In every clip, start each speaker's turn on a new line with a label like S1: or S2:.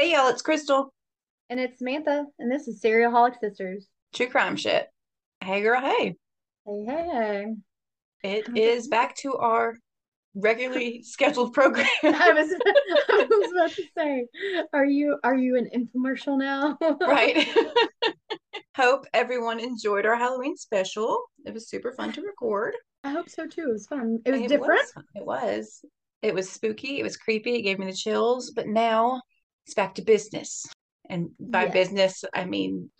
S1: Hey y'all, it's Crystal.
S2: And it's Samantha, and this is Serialholic Sisters.
S1: True crime shit. Hey girl, hey.
S2: Hey, hey, hey.
S1: It is
S2: it-
S1: back to our regularly scheduled program.
S2: I was I was about to say, are you are you an infomercial now?
S1: right. Hope everyone enjoyed our Halloween special. It was super fun to record.
S2: I hope so too. It was fun. It was different.
S1: Was, it was. It was spooky. It was creepy. It gave me the chills. But now it's back to business. And by
S2: Yes.
S1: business, I mean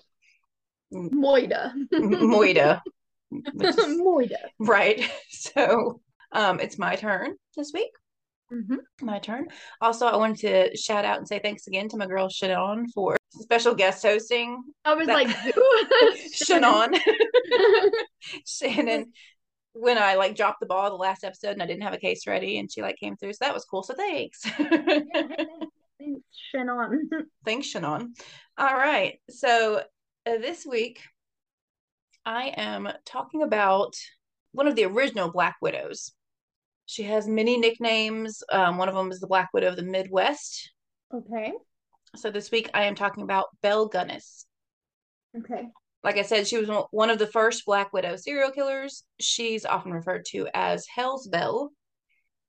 S2: Moida.
S1: Moida. is-
S2: Moida.
S1: right. So um, it's my turn this week.
S2: Mhm.
S1: my turn. Also, I wanted to shout out and say thanks again to my girl Shannon for special guest hosting.
S2: I was
S1: That-
S2: like.
S1: Shannon, Shannon, when I like dropped the ball the last episode and I didn't have a case ready, and she like came through, so that was cool. So thanks,
S2: Thanks, Shannon.
S1: thanks Shannon. All right, so uh, this week I am talking about one of the original Black Widows. She has many nicknames. Um, one of them is the Black Widow of the Midwest.
S2: Okay.
S1: So this week I am talking about Belle Gunness.
S2: Okay.
S1: Like I said, she was one- one of the first Black Widow serial killers. She's often referred to as Hell's Bell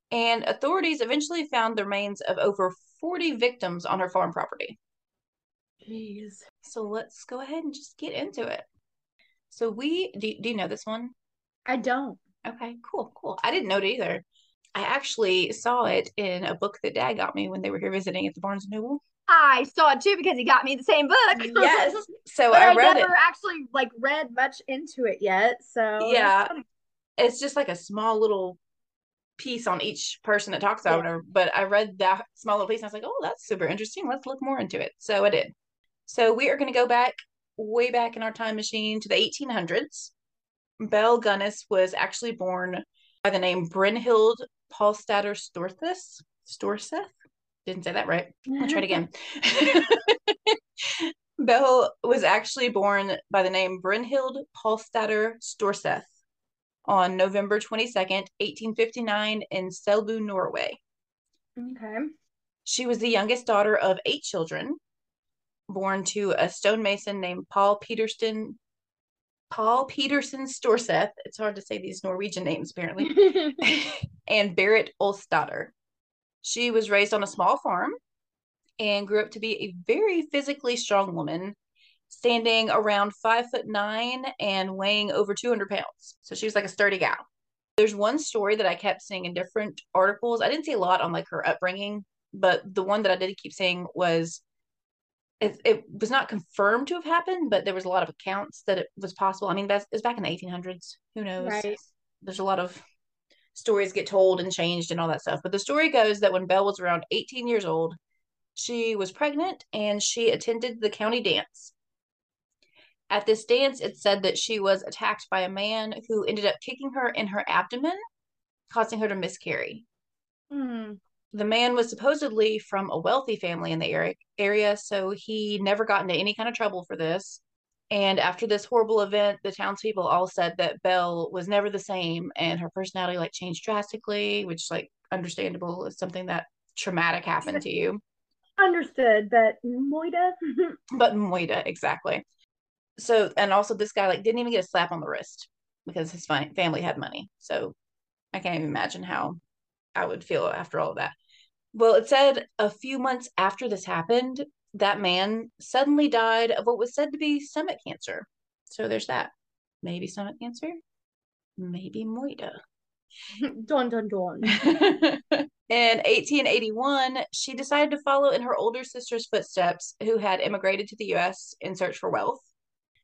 S1: And authorities eventually found the remains of over 40 victims on her farm property.
S2: Jeez.
S1: So let's go ahead and just get into it. So we do, do you know this one?
S2: I don't.
S1: Okay, cool, cool. I didn't know it either. I actually saw it in a book that Dad got me when they were here visiting at the Barnes and Noble.
S2: I saw it too because he got me the same book.
S1: Yes. So
S2: but
S1: I
S2: I,
S1: read it.
S2: never actually like read much into it yet. So
S1: Yeah. it's just like a small little piece on each person that talks about
S2: Yeah.
S1: her. But I read that small little piece and I was like, oh, that's super interesting. Let's look more into it. So I did. So we are going to go back way back in our time machine to the 1800s. Belle Gunness was actually born by the name Brynhild Paulstatter Storthus. Storseth? Didn't say that right. I'll try it again. Belle was actually born by the name Brynhild Paulstatter Storseth on November 22nd, 1859, in Selbu, Norway.
S2: Okay.
S1: She was the youngest daughter of eight children, born to a stonemason named Paul Peterson. Paul Peterson Storseth. It's hard to say these Norwegian names, apparently. and Berit Olstader. She was raised on a small farm and grew up to be a very physically strong woman, standing around five foot nine and weighing over 200 pounds. So she was like a sturdy gal. There's one story that I kept seeing in different articles. I didn't see a lot on like her upbringing, but the one that I did keep seeing was it, it was not confirmed to have happened, but there was a lot of accounts that it was possible. I mean, that's it's back in the 1800s. Who knows?
S2: Right.
S1: There's a lot of stories get told and changed and all that stuff. But the story goes that when Belle was around 18 years old, she was pregnant and she attended the county dance. At this dance, it said that she was attacked by a man who ended up kicking her in her abdomen, causing her to miscarry.
S2: Hmm.
S1: The man was supposedly from a wealthy family in the area, area, so he never got into any kind of trouble for this. And after this horrible event, the townspeople all said that Belle was never the same and her personality like changed drastically, which like understandable is something that traumatic happened to you.
S2: Understood, but Moida.
S1: But Moida, exactly. So, and also this guy like didn't even get a slap on the wrist because his family had money. So I can't even imagine how I would feel after all of that. Well, it said a few months after this happened, that man suddenly died of what was said to be stomach cancer. So there's that. Maybe stomach cancer, maybe Moida.
S2: dun dun dun.
S1: in 1881, she decided to follow in her older sister's footsteps, who had immigrated to the US in search for wealth.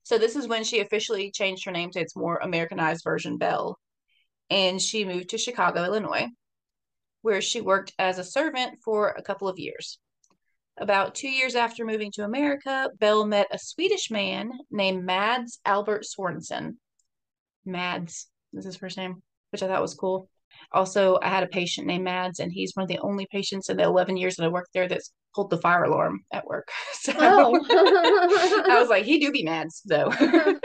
S1: So, this is when she officially changed her name to its more Americanized version, Belle. And she moved to Chicago, Illinois, where she worked as a servant for a couple of years. About two years after moving to America, Belle met a Swedish man named Mads Albert Sorensen. Mads is his first name, which I thought was cool. Also, I had a patient named Mads, and he's one of the only patients in the 11 years that I worked there that's pulled the fire alarm at work. So
S2: Oh.
S1: I was like, he do be Mads, though.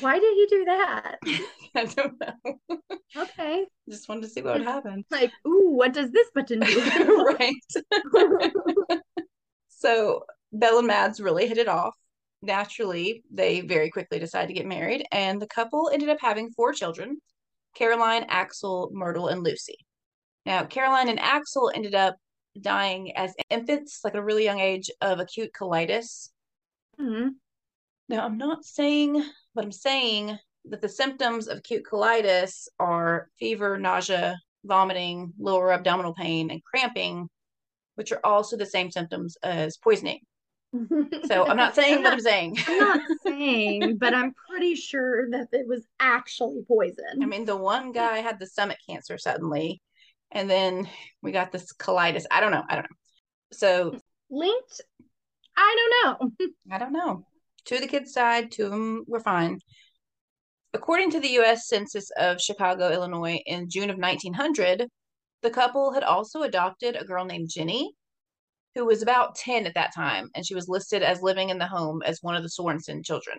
S2: Why did he do that?
S1: I don't know.
S2: Okay.
S1: Just wanted to see what would happen.
S2: Like, ooh, what does this button do?
S1: right. So Belle and Mads really hit it off. Naturally, they very quickly decided to get married, and the couple ended up having four children Caroline, Axel, Myrtle, and Lucy. Now, Caroline and Axel ended up dying as infants, like a really young age, of acute colitis.
S2: Mhm.
S1: Now, I'm not saying, but I'm saying that the symptoms of acute colitis are fever, nausea, vomiting, lower abdominal pain, and cramping, which are also the same symptoms as poisoning. So I'm not saying what I'm saying.
S2: I'm not saying, but I'm pretty sure that it was actually poison.
S1: I mean, the one guy had the stomach cancer suddenly, and then we got this colitis. I don't know. I don't know. So
S2: linked? I don't know.
S1: I don't know. Two of the kids died, two of them were fine. According to the US Census of Chicago, Illinois, in June of 1900, the couple had also adopted a girl named Jenny, who was about 10 at that time, and she was listed as living in the home as one of the Sorensen children.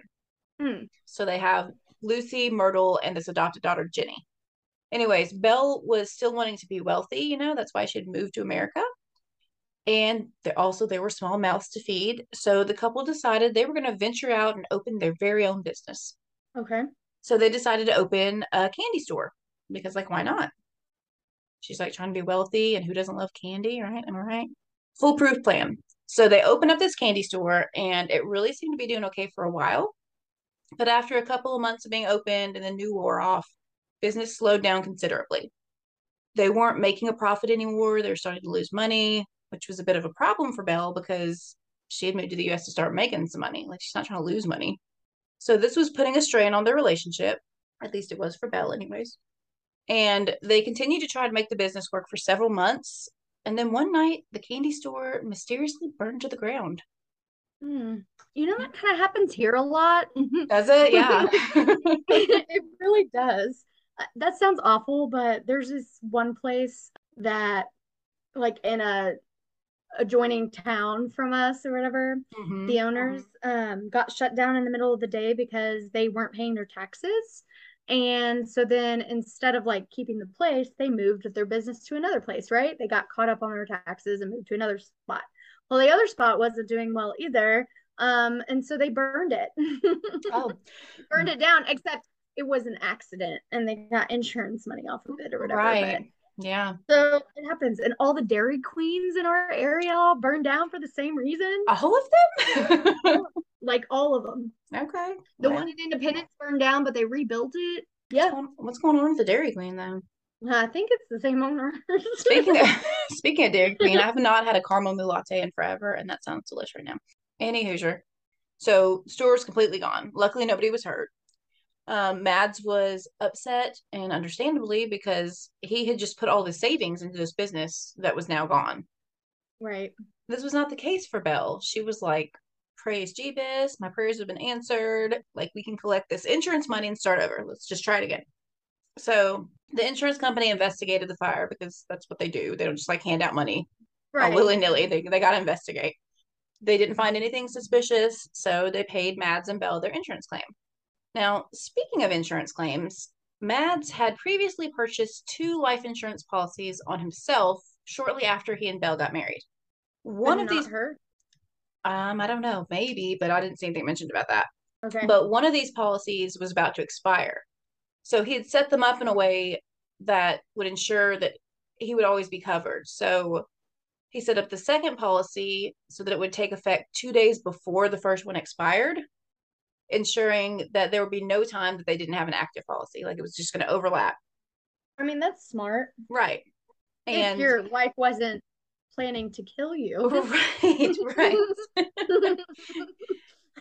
S2: Hmm.
S1: So they have Lucy, Myrtle, and this adopted daughter, Jenny. Anyways, Belle was still wanting to be wealthy, you know, that's why she had moved to America. And they also there were small mouths to feed. So the couple decided they were going to venture out and open their very own business.
S2: Okay.
S1: So they decided to open a candy store because, like, why not? She's like trying to be wealthy, and who doesn't love candy, right? Am I right? Foolproof plan. So they opened up this candy store, and it really seemed to be doing okay for a while. But after a couple of months of being opened and the new wore off, business slowed down considerably. They weren't making a profit anymore. They were starting to lose money, which was a bit of a problem for Belle because she had moved to the US to start making some money. Like she's not trying to lose money. So this was putting a strain on their relationship. At least it was for Belle, anyways. And they continued to try to make the business work for several months. And then one night, the candy store mysteriously burned to the ground.
S2: Hmm. You know, that kind of happens here a lot.
S1: Does it? Yeah.
S2: it really does. Uh, That sounds awful, but there's this one place that, like, in a adjoining town from us or whatever,
S1: Mhm.
S2: the owners um, got shut down in the middle of the day because they weren't paying their taxes. And so then instead of like keeping the place, they moved their business to another place, right? They got caught up on their taxes and moved to another spot. Well, the other spot wasn't doing well either. Um, and so they burned it.
S1: Oh,
S2: burned it down, except it was an accident and they got insurance money off of it or whatever.
S1: right. Yeah.
S2: So it happens. And all the Dairy Queens in our area all burned down for the same reason.
S1: All of them?
S2: Like all of them.
S1: okay.
S2: The one in Independence burned down, but they rebuilt it. Yeah,
S1: what's going- What's going on with the Dairy Queen, though?
S2: I think it's the same owner.
S1: Speaking of, speaking of Dairy Queen, I have not had a caramel moon latte in forever, and that sounds delicious right now. Any Hoosier. So store was completely gone. Luckily, nobody was hurt. Um, Mads was upset, and understandably, because he had just put all the savings into this business that was now gone.
S2: right.
S1: This was not the case for Belle. She was like, "Praise Jeebus, my prayers have been answered. Like we can collect this insurance money and start over. Let's just try it again." So the insurance company investigated the fire because that's what they do. They don't just like hand out money uh,
S2: Right.
S1: willy nilly. They they got to investigate. They didn't find anything suspicious, so they paid Mads and Bell their insurance claim. Now, speaking of insurance claims, Mads had previously purchased two life insurance policies on himself shortly after he and Bell got married. One
S2: But
S1: of these,
S2: her.
S1: Um, I don't know, maybe, but I didn't see anything mentioned about that.
S2: Okay.
S1: But one of these policies was about to expire. So he had set them up in a way that would ensure that he would always be covered. So he set up the second policy so that it would take effect two days before the first one expired, ensuring that there would be no time that they didn't have an active policy. Like it was just going to overlap.
S2: I mean, that's smart.
S1: Right.
S2: if your wife wasn't planning to kill you.
S1: right, right.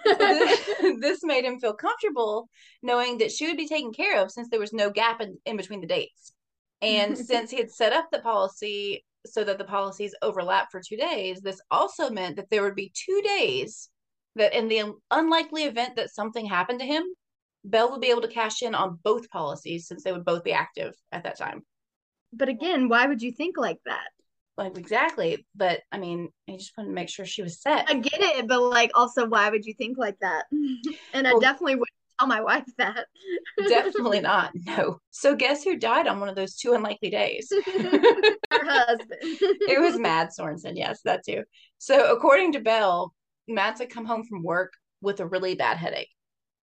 S1: This, this made him feel comfortable knowing that she would be taken care of since there was no gap in, in between the dates. And since he had set up the policy so that the policies overlap for two days, this also meant that there would be two days that, in the unlikely event that something happened to him, Bell would be able to cash in on both policies since they would both be active at that time.
S2: but again, why would you think like that?
S1: Like, exactly. But I mean, I just wanted to make sure she was set.
S2: I get it, but like also why would you think like that? And I definitely would tell my wife that.
S1: Definitely not. No. So guess who died on one of those two unlikely days?
S2: Her husband.
S1: it was Mads Sorensen. Yes, that too. So according to Belle, Mads had come home from work with a really bad headache.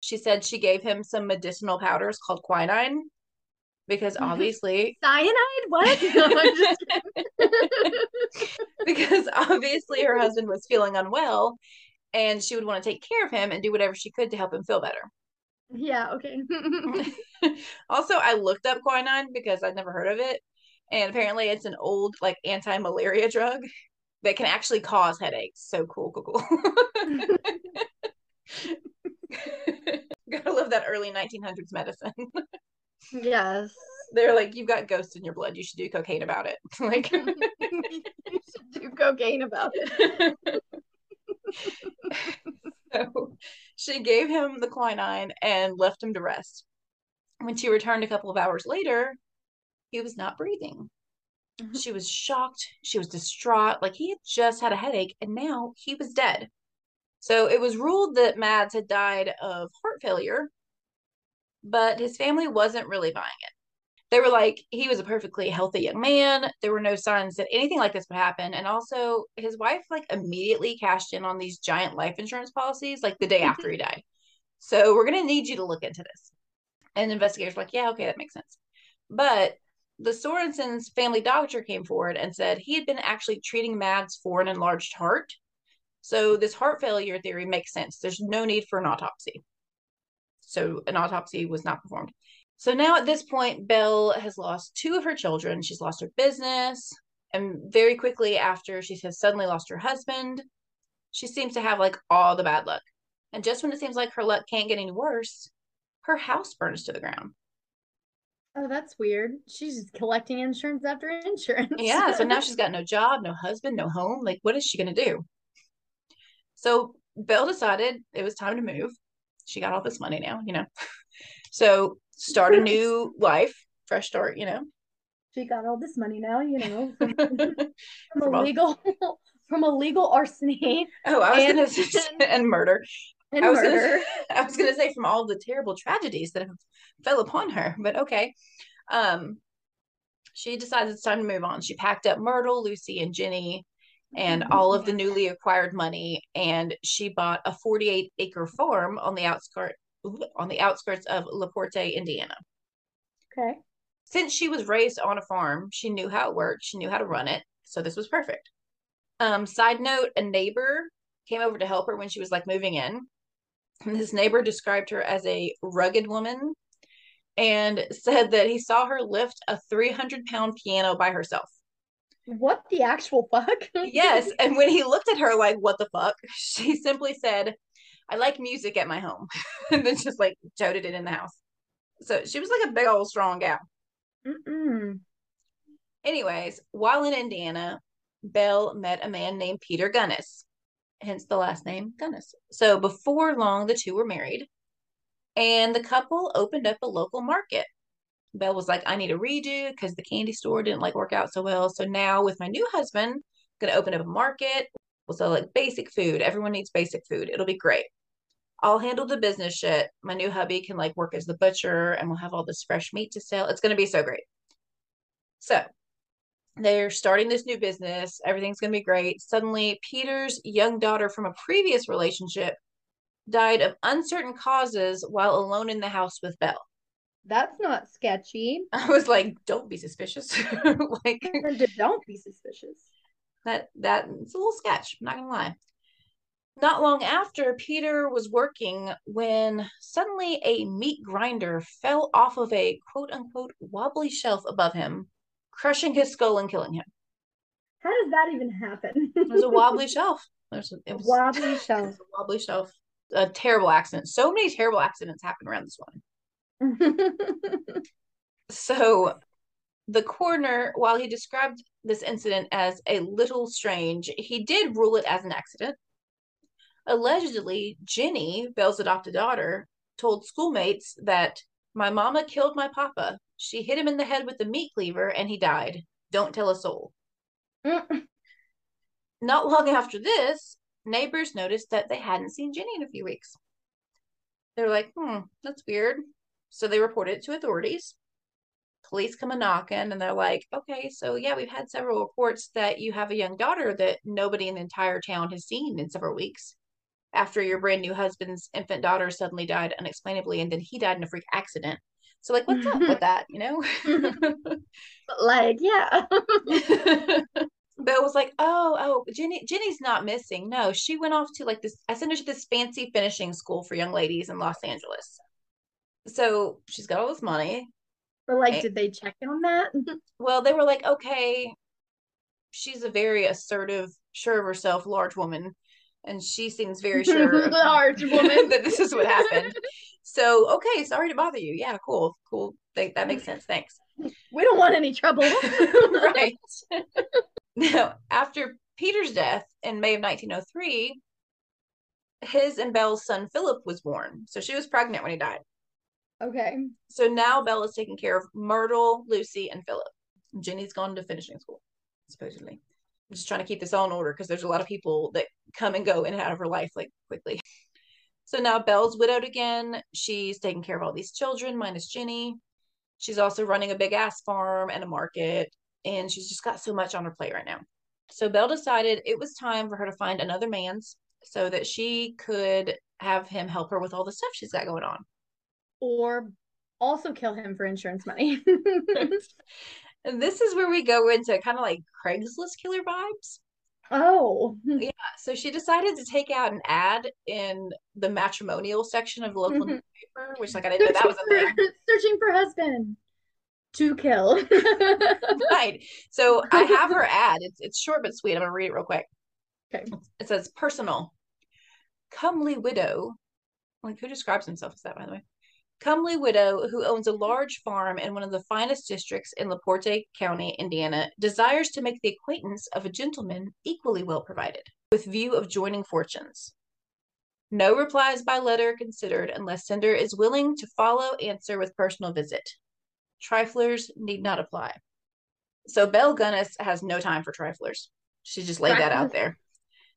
S1: She said she gave him some medicinal powders called quinine because obviously
S2: cyanide. What? No,
S1: because obviously her husband was feeling unwell and she would want to take care of him and do whatever she could to help him feel better.
S2: Yeah, okay.
S1: also, I looked up quinine because I'd never heard of it. And apparently it's an old like anti-malaria drug that can actually cause headaches. So cool, cool, cool. Gotta love that early 1900s medicine.
S2: Yes.
S1: They're like, you've got ghosts in your blood. You should do cocaine about it. like,
S2: you should do cocaine about it.
S1: so she gave him the quinine and left him to rest. When she returned a couple of hours later, he was not breathing. Mm-hmm. She was shocked. She was distraught. Like he had just had a headache and now he was dead. So it was ruled that Mads had died of heart failure, but his family wasn't really buying it. They were like, he was a perfectly healthy young man. There were no signs that anything like this would happen. And also, his wife like immediately cashed in on these giant life insurance policies like the day mm-hmm. after he died. So we're going to need you to look into this. And investigators were like, yeah, okay, that makes sense. But the Sorensen's family doctor came forward and said he had been actually treating Mads for an enlarged heart. So this heart failure theory makes sense. There's no need for an autopsy. So an autopsy was not performed. So now at this point, Belle has lost two of her children. She's lost her business. And very quickly after she has suddenly lost her husband, she seems to have like all the bad luck. And just when it seems like her luck can't get any worse, her house burns to the ground.
S2: Oh, that's weird. She's just collecting insurance after insurance.
S1: yeah. So now she's got no job, no husband, no home. Like, what is she going to do? So Belle decided it was time to move. She got all this money now, you know. So start a new life, fresh start, you know.
S2: She got all this money now, you know, from, from a legal from a legal arsony.
S1: Oh, I was and, gonna say, and murder. And I was murder. Gonna, I was gonna say from all the terrible tragedies that have fell upon her, but okay. Um, she decides it's time to move on. She packed up Myrtle, Lucy, and Jenny, and all of the newly acquired money, and she bought a 48 acre farm on the outskirts on the outskirts of LaPorte, Indiana.
S2: Okay.
S1: Since she was raised on a farm, she knew how it worked. She knew how to run it, so this was perfect. Um, side note: a neighbor came over to help her when she was like moving in. And this neighbor described her as a rugged woman and said that he saw her lift a 300 pound piano by herself.
S2: What the actual fuck?
S1: yes. And when he looked at her like, what the fuck? She simply said, I like music at my home. and then just like toted it in the house. So she was like a big old strong gal. Mm-mm. Anyways, while in Indiana, Belle met a man named Peter Gunness, hence the last name Gunness. So before long, the two were married and the couple opened up a local market. Belle was like, I need a redo because the candy store didn't like work out so well. So now with my new husband, I'm gonna open up a market. We'll sell uh, like basic food. Everyone needs basic food. It'll be great. I'll handle the business shit. My new hubby can like work as the butcher and we'll have all this fresh meat to sell. It's gonna be so great. So they're starting this new business. Everything's gonna be great. Suddenly, Peter's young daughter from a previous relationship died of uncertain causes while alone in the house with Belle.
S2: That's not sketchy.
S1: I was like, don't be suspicious. like
S2: don't be suspicious.
S1: That that it's a little sketch, I'm not gonna lie. Not long after, Peter was working when suddenly a meat grinder fell off of a quote unquote wobbly shelf above him, crushing his skull and killing him.
S2: How does that even happen?
S1: it was a wobbly shelf. There's was,
S2: it was wobbly shelf.
S1: a wobbly shelf a terrible accident. So many terrible accidents happen around this one. so the coroner, while he described this incident as a little strange, he did rule it as an accident. Allegedly, Jenny, Belle's adopted daughter, told schoolmates that my mama killed my papa. She hit him in the head with a meat cleaver and he died. Don't tell a soul. Not long after this, neighbors noticed that they hadn't seen Jenny in a few weeks. They're like, hmm, that's weird. So they report it to authorities. Police come a knocking and they're like, okay, so yeah, we've had several reports that you have a young daughter that nobody in the entire town has seen in several weeks after your brand new husband's infant daughter suddenly died unexplainably and then he died in a freak accident. So like what's up with mm-hmm. that, you know?
S2: like, yeah.
S1: Bill was like, "Oh, oh, Jenny, Jenny's not missing. No, she went off to like this. I sent her to this fancy finishing school for young ladies in Los Angeles. So she's got all this money.
S2: But like, and, did they check on that? Mm-hmm.
S1: well, they were like, okay, she's a very assertive, sure of herself, large woman, and she seems very sure,
S2: large woman,
S1: that this is what happened. So okay, sorry to bother you. Yeah, cool, cool. that makes sense. Thanks.
S2: We don't want any trouble,
S1: right? Now, after Peter's death in May of 1903, his and Belle's son Philip was born. So she was pregnant when he died.
S2: Okay.
S1: So now Belle is taking care of Myrtle, Lucy, and Philip. Jenny's gone to finishing school, supposedly. I'm just trying to keep this all in order because there's a lot of people that come and go in and out of her life like quickly. So now Belle's widowed again. She's taking care of all these children, minus Jenny. She's also running a big ass farm and a market and she's just got so much on her plate right now. So Belle decided it was time for her to find another man's so that she could have him help her with all the stuff she's got going on.
S2: Or also kill him for insurance money.
S1: and this is where we go into kind of like Craigslist killer vibes.
S2: Oh.
S1: Yeah. So she decided to take out an ad in the matrimonial section of the local mm-hmm. newspaper, which like I didn't know that was a thing.
S2: Searching for husband to kill.
S1: right. So I have her ad. It's it's short but sweet. I'm gonna read it real quick.
S2: Okay.
S1: It says personal. Comely widow. Like who describes himself as that, by the way? Comely widow who owns a large farm in one of the finest districts in LaPorte County, Indiana, desires to make the acquaintance of a gentleman equally well provided, with view of joining fortunes. No replies by letter considered unless sender is willing to follow answer with personal visit. Triflers need not apply. So Belle Gunness has no time for triflers. She just laid that out there.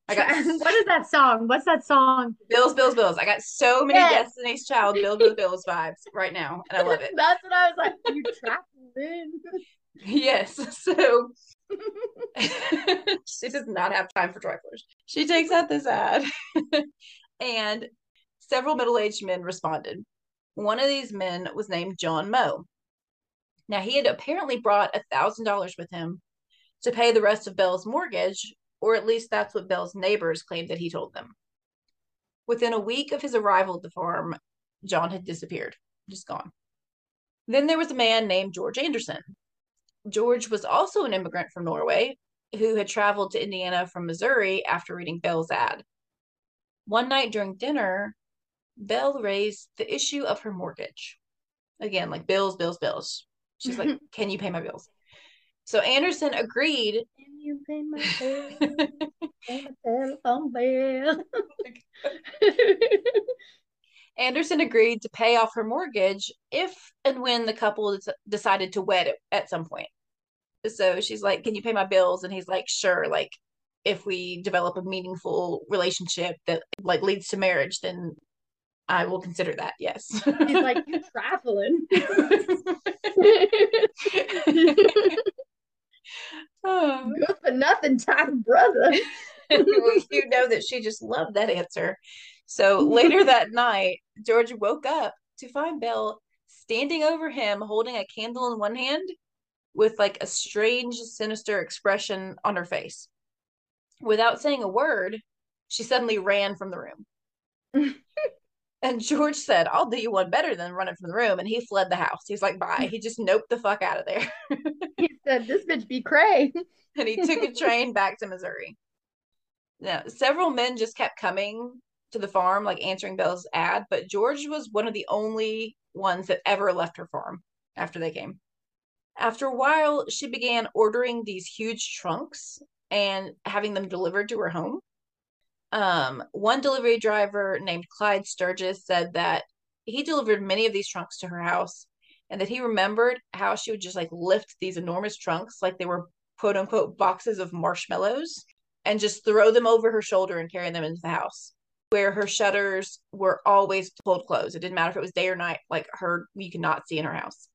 S2: I got what is that song? What's that song?
S1: Bills, Bills, Bills. I got so many yes. Destiny's Child Bill, Bill, Bills vibes right now, and I love it.
S2: That's what I was like. You traveled in.
S1: Yes. So she does not have time for triflers. She takes out this ad, and several middle-aged men responded. One of these men was named John Moe. Now, he had apparently brought a $1,000 with him to pay the rest of Belle's mortgage, or at least that's what Belle's neighbors claimed that he told them. Within a week of his arrival at the farm, John had disappeared, just gone. Then there was a man named George Anderson. George was also an immigrant from Norway who had traveled to Indiana from Missouri after reading Belle's ad. One night during dinner, Belle raised the issue of her mortgage. Again, like bills, bills, bills. She's like, Can you pay my bills? So Anderson agreed.
S2: You pay my bills? telephone bill.
S1: Anderson agreed to pay off her mortgage if and when the couple decided to wed at some point. So she's like, Can you pay my bills? And he's like, Sure. Like, if we develop a meaningful relationship that like leads to marriage, then I will consider that. Yes.
S2: He's like, "You're traveling. Oh. Good for nothing type of brother.
S1: you know that she just loved that answer. So later that night, George woke up to find Belle standing over him holding a candle in one hand with like a strange, sinister expression on her face. Without saying a word, she suddenly ran from the room. And George said, I'll do you one better than running from the room. And he fled the house. He's like, bye. He just noped the fuck out of there.
S2: he said, This bitch be cray.
S1: and he took a train back to Missouri. Now, several men just kept coming to the farm, like answering Belle's ad, but George was one of the only ones that ever left her farm after they came. After a while, she began ordering these huge trunks and having them delivered to her home. Um, one delivery driver named Clyde Sturgis said that he delivered many of these trunks to her house and that he remembered how she would just like lift these enormous trunks like they were quote unquote boxes of marshmallows and just throw them over her shoulder and carry them into the house. where her shutters were always pulled closed. It didn't matter if it was day or night, like her, you could not see in her house.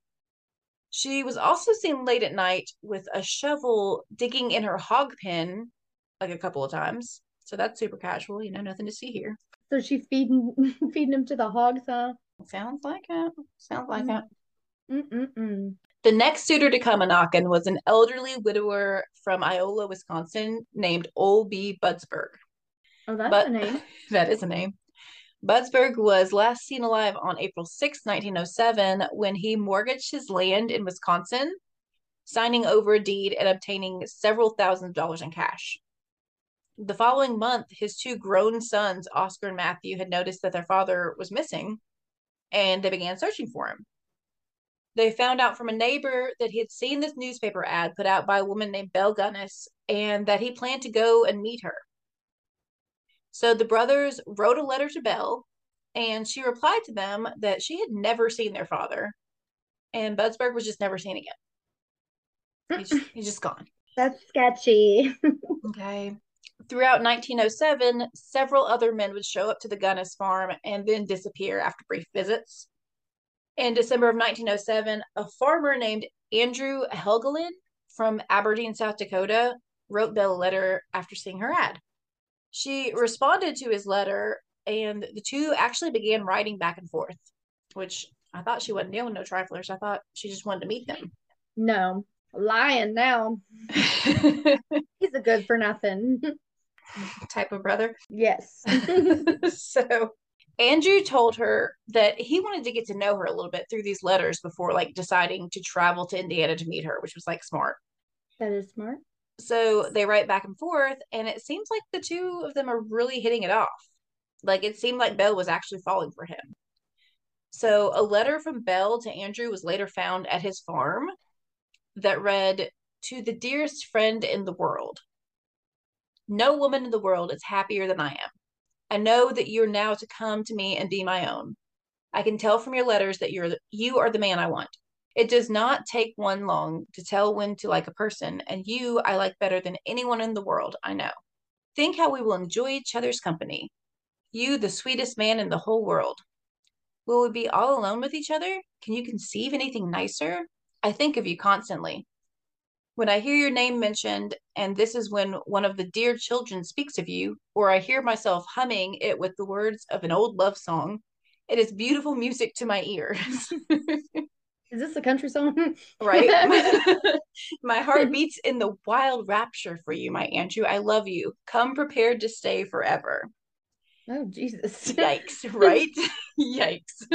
S1: She was also seen late at night with a shovel digging in her hog pen like a couple of times. So that's super casual, you know, nothing to see here.
S2: So she's feeding feeding him to the hogs, huh?
S1: Sounds like it. Sounds like mm-hmm. it.
S2: Mm-mm-mm.
S1: The next suitor to come a knocking was an elderly widower from Iola, Wisconsin, named Ole B. Budsberg.
S2: Oh, that's
S1: But-
S2: a name.
S1: that is a name. Budsberg was last seen alive on April 6, 1907, when he mortgaged his land in Wisconsin, signing over a deed and obtaining several thousand dollars in cash. The following month, his two grown sons, Oscar and Matthew, had noticed that their father was missing and they began searching for him. They found out from a neighbor that he had seen this newspaper ad put out by a woman named Belle Gunness and that he planned to go and meet her. So the brothers wrote a letter to Belle, and she replied to them that she had never seen their father, and Budsberg was just never seen again. He's, he's just gone.
S2: That's sketchy.
S1: Okay. Throughout 1907, several other men would show up to the Gunness farm and then disappear after brief visits. In December of 1907, a farmer named Andrew Helgelien from Aberdeen, South Dakota, wrote Belle a letter after seeing her ad. She responded to his letter, and the two actually began writing back and forth, which I thought she wasn't dealing with no triflers. I thought she just wanted to meet them.
S2: no, lying now. He's a good for nothing.
S1: type of brother.
S2: yes.
S1: so Andrew told her that he wanted to get to know her a little bit through these letters before like deciding to travel to Indiana to meet her, which was like smart.
S2: that is smart.
S1: So they write back and forth, and it seems like the two of them are really hitting it off. Like it seemed like Belle was actually falling for him. So a letter from Belle to Andrew was later found at his farm that read, To the dearest friend in the world. No woman in the world is happier than I am. I know that you're now to come to me and be my own. I can tell from your letters that you're you are the man I want. It does not take one long to tell when to like a person, and you I like better than anyone in the world, I know. Think how we will enjoy each other's company. You, the sweetest man in the whole world. Will we be all alone with each other? Can you conceive anything nicer? I think of you constantly. When I hear your name mentioned, and this is when one of the dear children speaks of you, or I hear myself humming it with the words of an old love song, it is beautiful music to my ears.
S2: Is this a country song?
S1: right? My, heart beats in the wild rapture for you, my Andrew. I love you. Come prepared to stay forever.
S2: oh Jesus.
S1: Yikes, right? Yikes.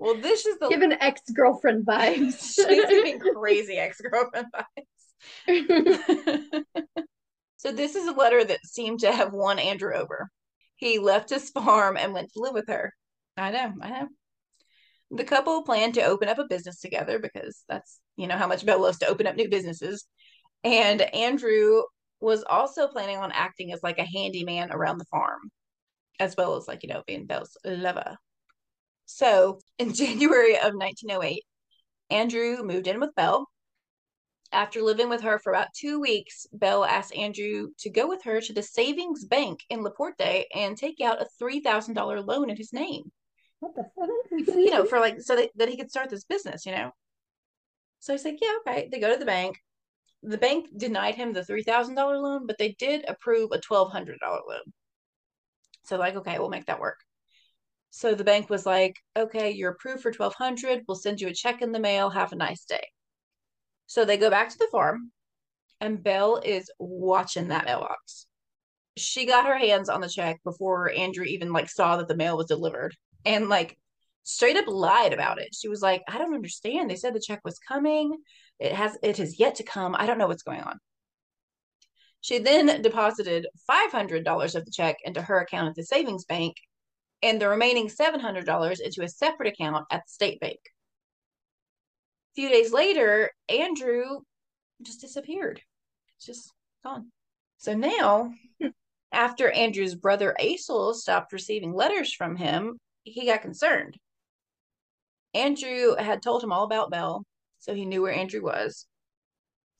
S1: Well, this is the
S2: Giving ex girlfriend vibes.
S1: she's giving crazy ex-girlfriend vibes. so this is a letter that seemed to have won Andrew over. He left his farm and went to live with her. I know, I know. The couple planned to open up a business together because that's, you know, how much Belle loves to open up new businesses. And Andrew was also planning on acting as like a handyman around the farm, as well as like, you know, being Belle's lover. So in January of 1908, Andrew moved in with Belle. After living with her for about two weeks, Belle asked Andrew to go with her to the savings bank in Laporte and take out a $3,000 loan in his name
S2: what the fuck?
S1: you know, for like so that, that he could start this business, you know. So he's like, yeah, okay. They go to the bank. The bank denied him the three thousand dollar loan, but they did approve a twelve hundred dollar loan. So like, okay, we'll make that work. So the bank was like, okay, you're approved for twelve hundred. We'll send you a check in the mail. Have a nice day. So they go back to the farm, and Belle is watching that mailbox. She got her hands on the check before Andrew even like saw that the mail was delivered and like straight up lied about it. She was like, I don't understand. They said the check was coming. It has it has yet to come. I don't know what's going on. She then deposited $500 of the check into her account at the savings bank and the remaining $700 into a separate account at the state bank. A few days later, Andrew just disappeared. It's just gone. So now, after Andrew's brother Asle stopped receiving letters from him, he got concerned. Andrew had told him all about Belle, so he knew where Andrew was.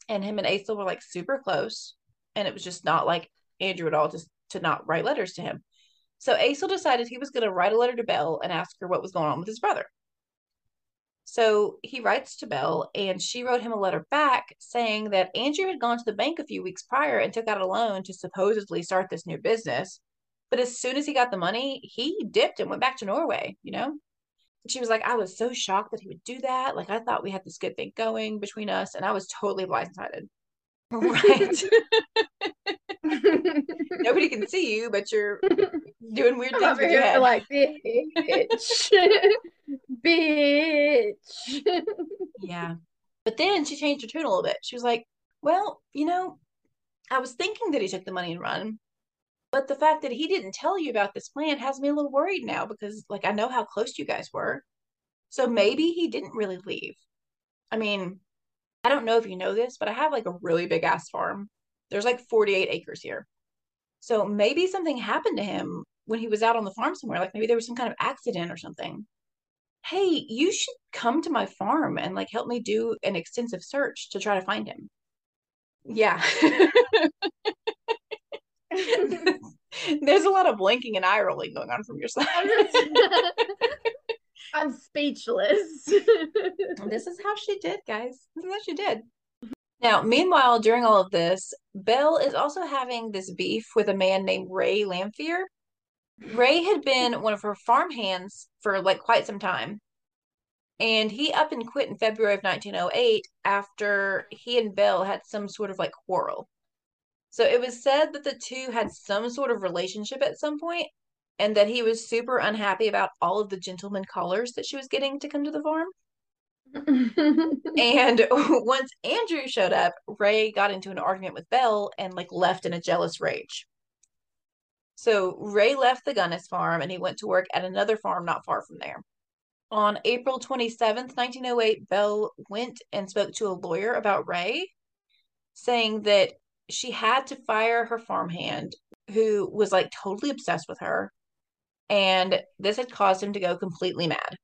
S1: And him and Asle were like super close. And it was just not like Andrew at all just to not write letters to him. So Asle decided he was going to write a letter to Belle and ask her what was going on with his brother. So he writes to Belle, and she wrote him a letter back saying that Andrew had gone to the bank a few weeks prior and took out a loan to supposedly start this new business. But as soon as he got the money, he dipped and went back to Norway, you know? She was like, I was so shocked that he would do that. Like, I thought we had this good thing going between us, and I was totally blindsided. Right. Nobody can see you, but you're doing weird things with your head.
S2: Like, bitch. bitch.
S1: yeah. But then she changed her tune a little bit. She was like, Well, you know, I was thinking that he took the money and run. But the fact that he didn't tell you about this plan has me a little worried now because, like, I know how close you guys were. So maybe he didn't really leave. I mean, I don't know if you know this, but I have like a really big ass farm. There's like 48 acres here. So maybe something happened to him when he was out on the farm somewhere. Like maybe there was some kind of accident or something. Hey, you should come to my farm and like help me do an extensive search to try to find him. Yeah. There's a lot of blinking and eye rolling going on from your side.
S2: I'm speechless.
S1: this is how she did, guys. This is how she did. Now, meanwhile, during all of this, Belle is also having this beef with a man named Ray Lamphere. Ray had been one of her farm hands for like quite some time. And he up and quit in February of 1908 after he and Belle had some sort of like quarrel. So it was said that the two had some sort of relationship at some point and that he was super unhappy about all of the gentleman callers that she was getting to come to the farm. and once Andrew showed up, Ray got into an argument with Belle and like left in a jealous rage. So Ray left the Gunness farm and he went to work at another farm not far from there. On April 27th, 1908, Belle went and spoke to a lawyer about Ray, saying that she had to fire her farmhand who was like totally obsessed with her. And this had caused him to go completely mad.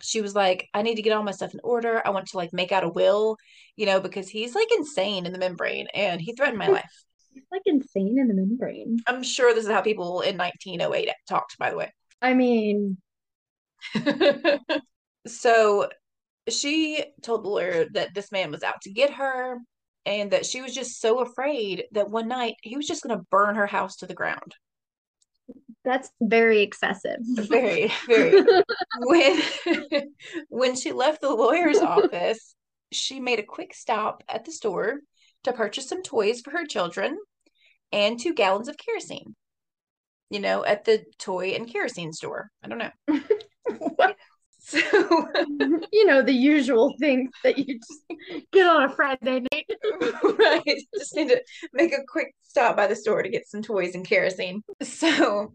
S1: She was like, I need to get all my stuff in order. I want to like make out a will, you know, because he's like insane in the membrane and he threatened my life.
S2: He's like insane in the membrane.
S1: I'm sure this is how people in 1908 talked, by the way.
S2: I mean,
S1: so she told the lawyer that this man was out to get her and that she was just so afraid that one night he was just going to burn her house to the ground.
S2: That's very excessive.
S1: Very, very. when when she left the lawyer's office, she made a quick stop at the store to purchase some toys for her children and two gallons of kerosene. You know, at the toy and kerosene store. I don't know. what?
S2: So you know the usual things that you just get on a Friday night.
S1: right. Just need to make a quick stop by the store to get some toys and kerosene. So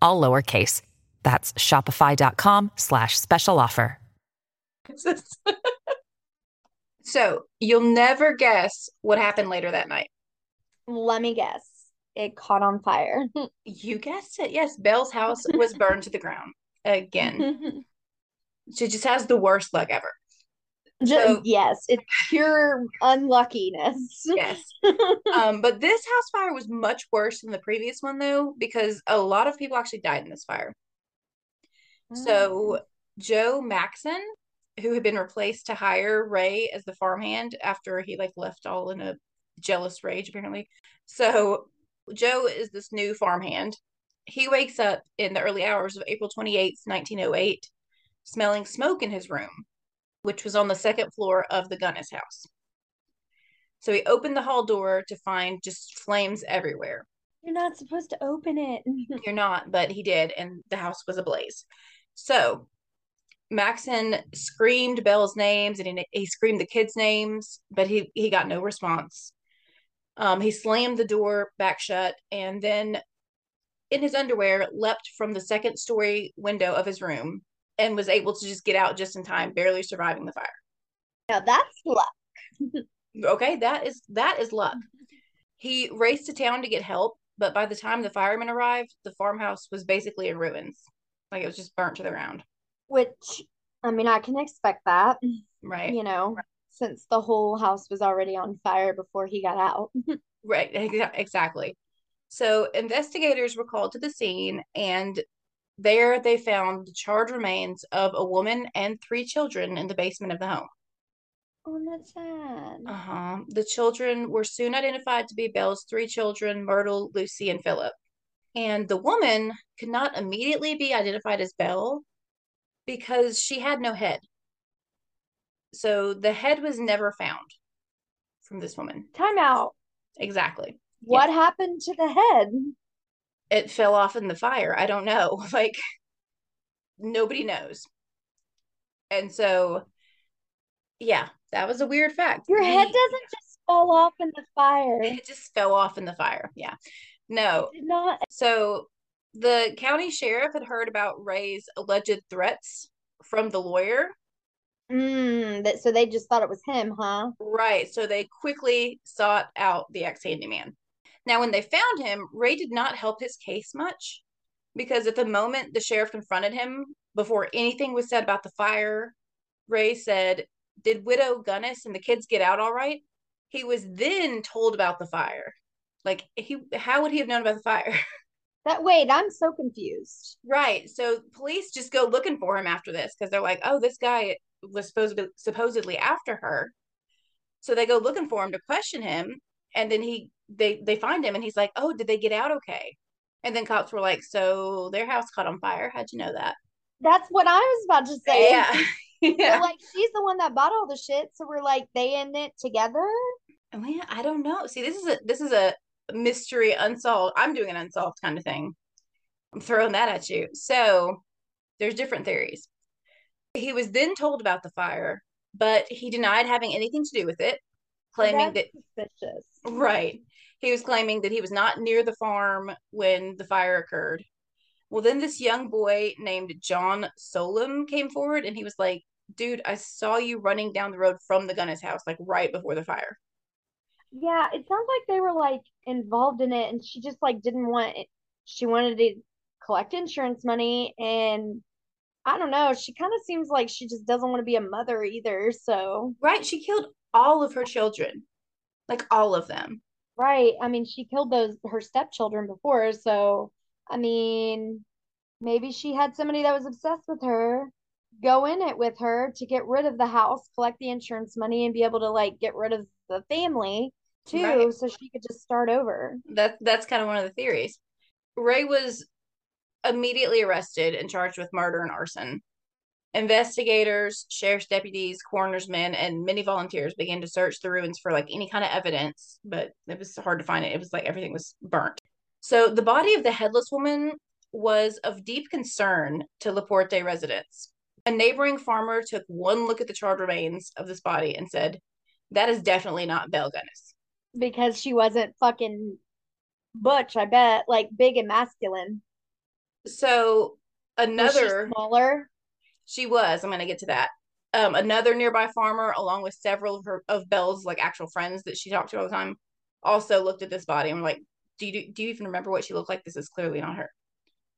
S3: all lowercase. That's shopify.com slash special offer.
S1: so you'll never guess what happened later that night.
S2: Let me guess. It caught on fire.
S1: you guessed it. Yes, Belle's house was burned to the ground again. she just has the worst luck ever.
S2: So, yes, it's pure unluckiness.
S1: yes. Um, but this house fire was much worse than the previous one, though, because a lot of people actually died in this fire. Mm. So, Joe Maxson, who had been replaced to hire Ray as the farmhand after he like left all in a jealous rage, apparently. So, Joe is this new farmhand. He wakes up in the early hours of April 28th, 1908 smelling smoke in his room, which was on the second floor of the Gunness house. So he opened the hall door to find just flames everywhere.
S2: You're not supposed to open it.
S1: You're not, but he did, and the house was ablaze. So Maxson screamed Belle's names and he, he screamed the kids' names, but he, he got no response. Um, he slammed the door back shut, and then in his underwear, leapt from the second story window of his room and was able to just get out just in time, barely surviving the fire.
S2: Now that's luck.
S1: Okay, that is that is luck. He raced to town to get help, but by the time the firemen arrived, the farmhouse was basically in ruins. Like it was just burnt to the ground.
S2: Which, I mean, I can expect that,
S1: Right.
S2: you know, since the whole house was already on fire before he got out.
S1: Right, exactly. So investigators were called to the scene, and there they found the charred remains of a woman and three children in the basement of the home.
S2: Oh, that's sad.
S1: Uh-huh. The children were soon identified to be Belle's three children, Myrtle, Lucy, and Philip. And the woman could not immediately be identified as Belle because she had no head. So the head was never found from this woman.
S2: Time out.
S1: Exactly.
S2: What happened to the head?
S1: It fell off in the fire. I don't know. Like nobody knows. And so yeah, that was a weird fact.
S2: Your head doesn't just fall off in the fire.
S1: it just fell off in the fire. Yeah. No.
S2: Did not.
S1: So the county sheriff had heard about Ray's alleged threats from the lawyer.
S2: Mm, that so they just thought it was him, huh?
S1: Right. So they quickly sought out the ex handyman. Now, when they found him, Ray did not help his case much because at the moment the sheriff confronted him, before anything was said about the fire, Ray said, Did Widow Gunness and the kids get out all right? He was then told about the fire. Like, he, how would he have known about the fire?
S2: That wait, I'm so confused.
S1: Right. So police just go looking for him after this because they're like, oh, this guy was supposedly supposedly after her. So they go looking for him to question him, and then he they they find him and he's like, oh, did they get out okay? And then cops were like, so their house caught on fire. How'd you know that?
S2: That's what I was about to say.
S1: Yeah. Yeah.
S2: like she's the one that bought all the shit, so we're like they in it together.
S1: Oh, yeah, I don't know. See, this is a this is a mystery unsolved. I'm doing an unsolved kind of thing. I'm throwing that at you. So there's different theories. He was then told about the fire, but he denied having anything to do with it, claiming that
S2: suspicious.
S1: right. He was claiming that he was not near the farm when the fire occurred. Well, then this young boy named John Solom came forward and he was like, dude, I saw you running down the road from the Gunness house, like right before the fire.
S2: Yeah, it sounds like they were like involved in it, and she just like didn't want it. She wanted to collect insurance money, and I don't know. She kind of seems like she just doesn't want to be a mother either. So,
S1: Right. She killed all of her children, like all of them.
S2: right. I mean, she killed those her stepchildren before, so I mean, maybe she had somebody that was obsessed with her go in it with her to get rid of the house, collect the insurance money, and be able to like get rid of the family too,
S1: Right.
S2: so she could just start over.
S1: That that's kind of one of the theories. Ray was immediately arrested and charged with murder and arson. Investigators, sheriff's deputies, coroner's men, and many volunteers began to search the ruins for like any kind of evidence, but it was hard to find it. It was like everything was burnt. So the body of the headless woman was of deep concern to Laporte residents. A neighboring farmer took one look at the charred remains of this body and said, "That is definitely not Belle Gunness."
S2: because she wasn't fucking butch, I bet, like big and masculine.
S1: So another
S2: smaller.
S1: She was. I'm going to get to that. Um, another nearby farmer, along with several of her of Belle's like actual friends that she talked to all the time, also looked at this body and were like, "Do you do you even remember what she looked like? This is clearly not her."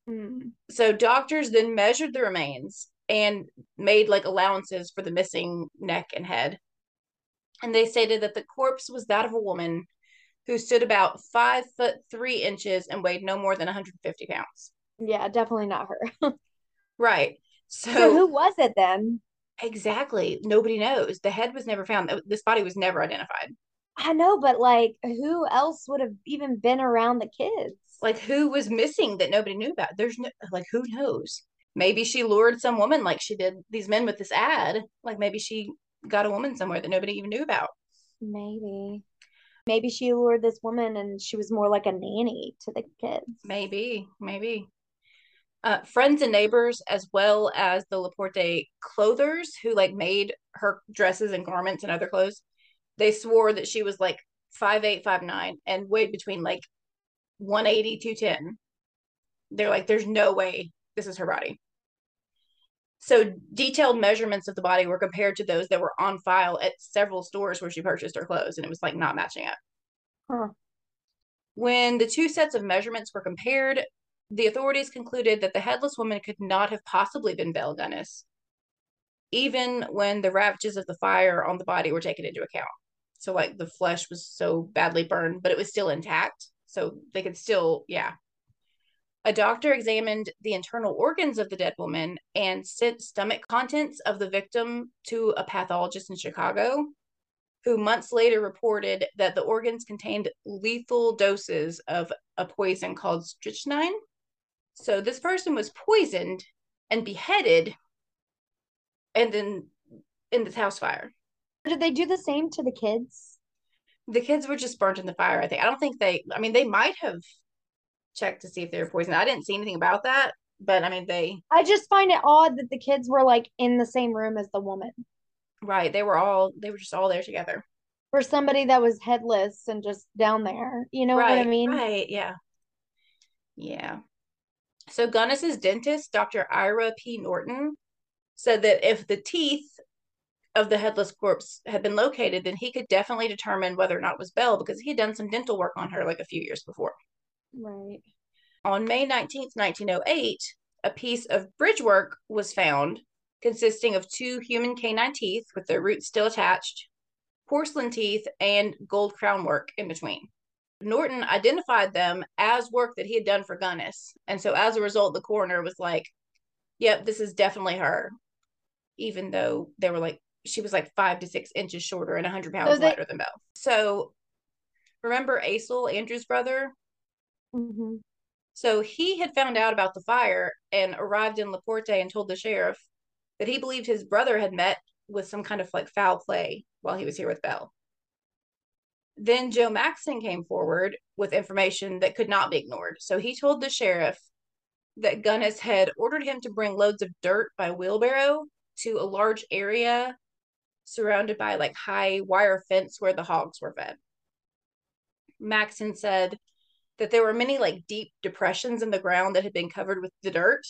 S2: Hmm.
S1: So doctors then measured the remains and made like allowances for the missing neck and head, and they stated that the corpse was that of a woman who stood about five foot three inches and weighed no more than 150 pounds.
S2: Yeah, definitely not her.
S1: Right.
S2: So who was it then?
S1: Exactly. Nobody knows. The head was never found. This body was never identified.
S2: I know, but like who else would have even been around the kids?
S1: Like who was missing that nobody knew about? There's no like who knows? Maybe she lured some woman like she did these men with this ad. Like maybe she got a woman somewhere that nobody even knew about.
S2: Maybe. Maybe she lured this woman and she was more like a nanny to the kids.
S1: Maybe, maybe. Uh, friends and neighbors, as well as the Laporte clothers who like made her dresses and garments and other clothes, they swore that she was like five eight, five nine, and weighed between like 180, 210. They're like, there's no way this is her body. So detailed measurements of the body were compared to those that were on file at several stores where she purchased her clothes, and it was like not matching up.
S2: Huh.
S1: When the two sets of measurements were compared, the authorities concluded that the headless woman could not have possibly been Belle Gunness, even when the ravages of the fire on the body were taken into account. So, like, the flesh was so badly burned, but it was still intact. So they could still, yeah, a doctor examined the internal organs of the dead woman and sent stomach contents of the victim to a pathologist in Chicago, who months later reported that the organs contained lethal doses of a poison called strychnine. So this person was poisoned and beheaded and then in this house fire.
S2: Did they do the same to the kids?
S1: The kids were just burnt in the fire, I think. I don't think they I mean they might have checked to see if they were poisoned. I didn't see anything about that, but I mean they
S2: I just find it odd that the kids were like in the same room as the woman.
S1: Right. They were all they were just all there together.
S2: For somebody that was headless and just down there. You know
S1: right,
S2: what I mean?
S1: Right, yeah. Yeah. So Gunness's dentist, Dr. Ira P. Norton, said that if the teeth of the headless corpse had been located, then he could definitely determine whether or not it was Belle because he had done some dental work on her like a few years before.
S2: Right.
S1: On May 19th, 1908, a piece of bridge work was found consisting of two human canine teeth with their roots still attached, porcelain teeth, and gold crown work in between. Norton identified them as work that he had done for Gunness. And so as a result, the coroner was like, yep, this is definitely her. Even though they were like, she was like five to six inches shorter and 100 pounds they- lighter than Belle. So remember Asle, Andrew's brother?
S2: Mm-hmm.
S1: So he had found out about the fire and arrived in LaPorte and told the sheriff that he believed his brother had met with some kind of like foul play while he was here with Belle. Then Joe Maxson came forward with information that could not be ignored. So he told the sheriff that Gunness had ordered him to bring loads of dirt by wheelbarrow to a large area surrounded by like high wire fence where the hogs were fed. Maxson said that there were many like deep depressions in the ground that had been covered with the dirt.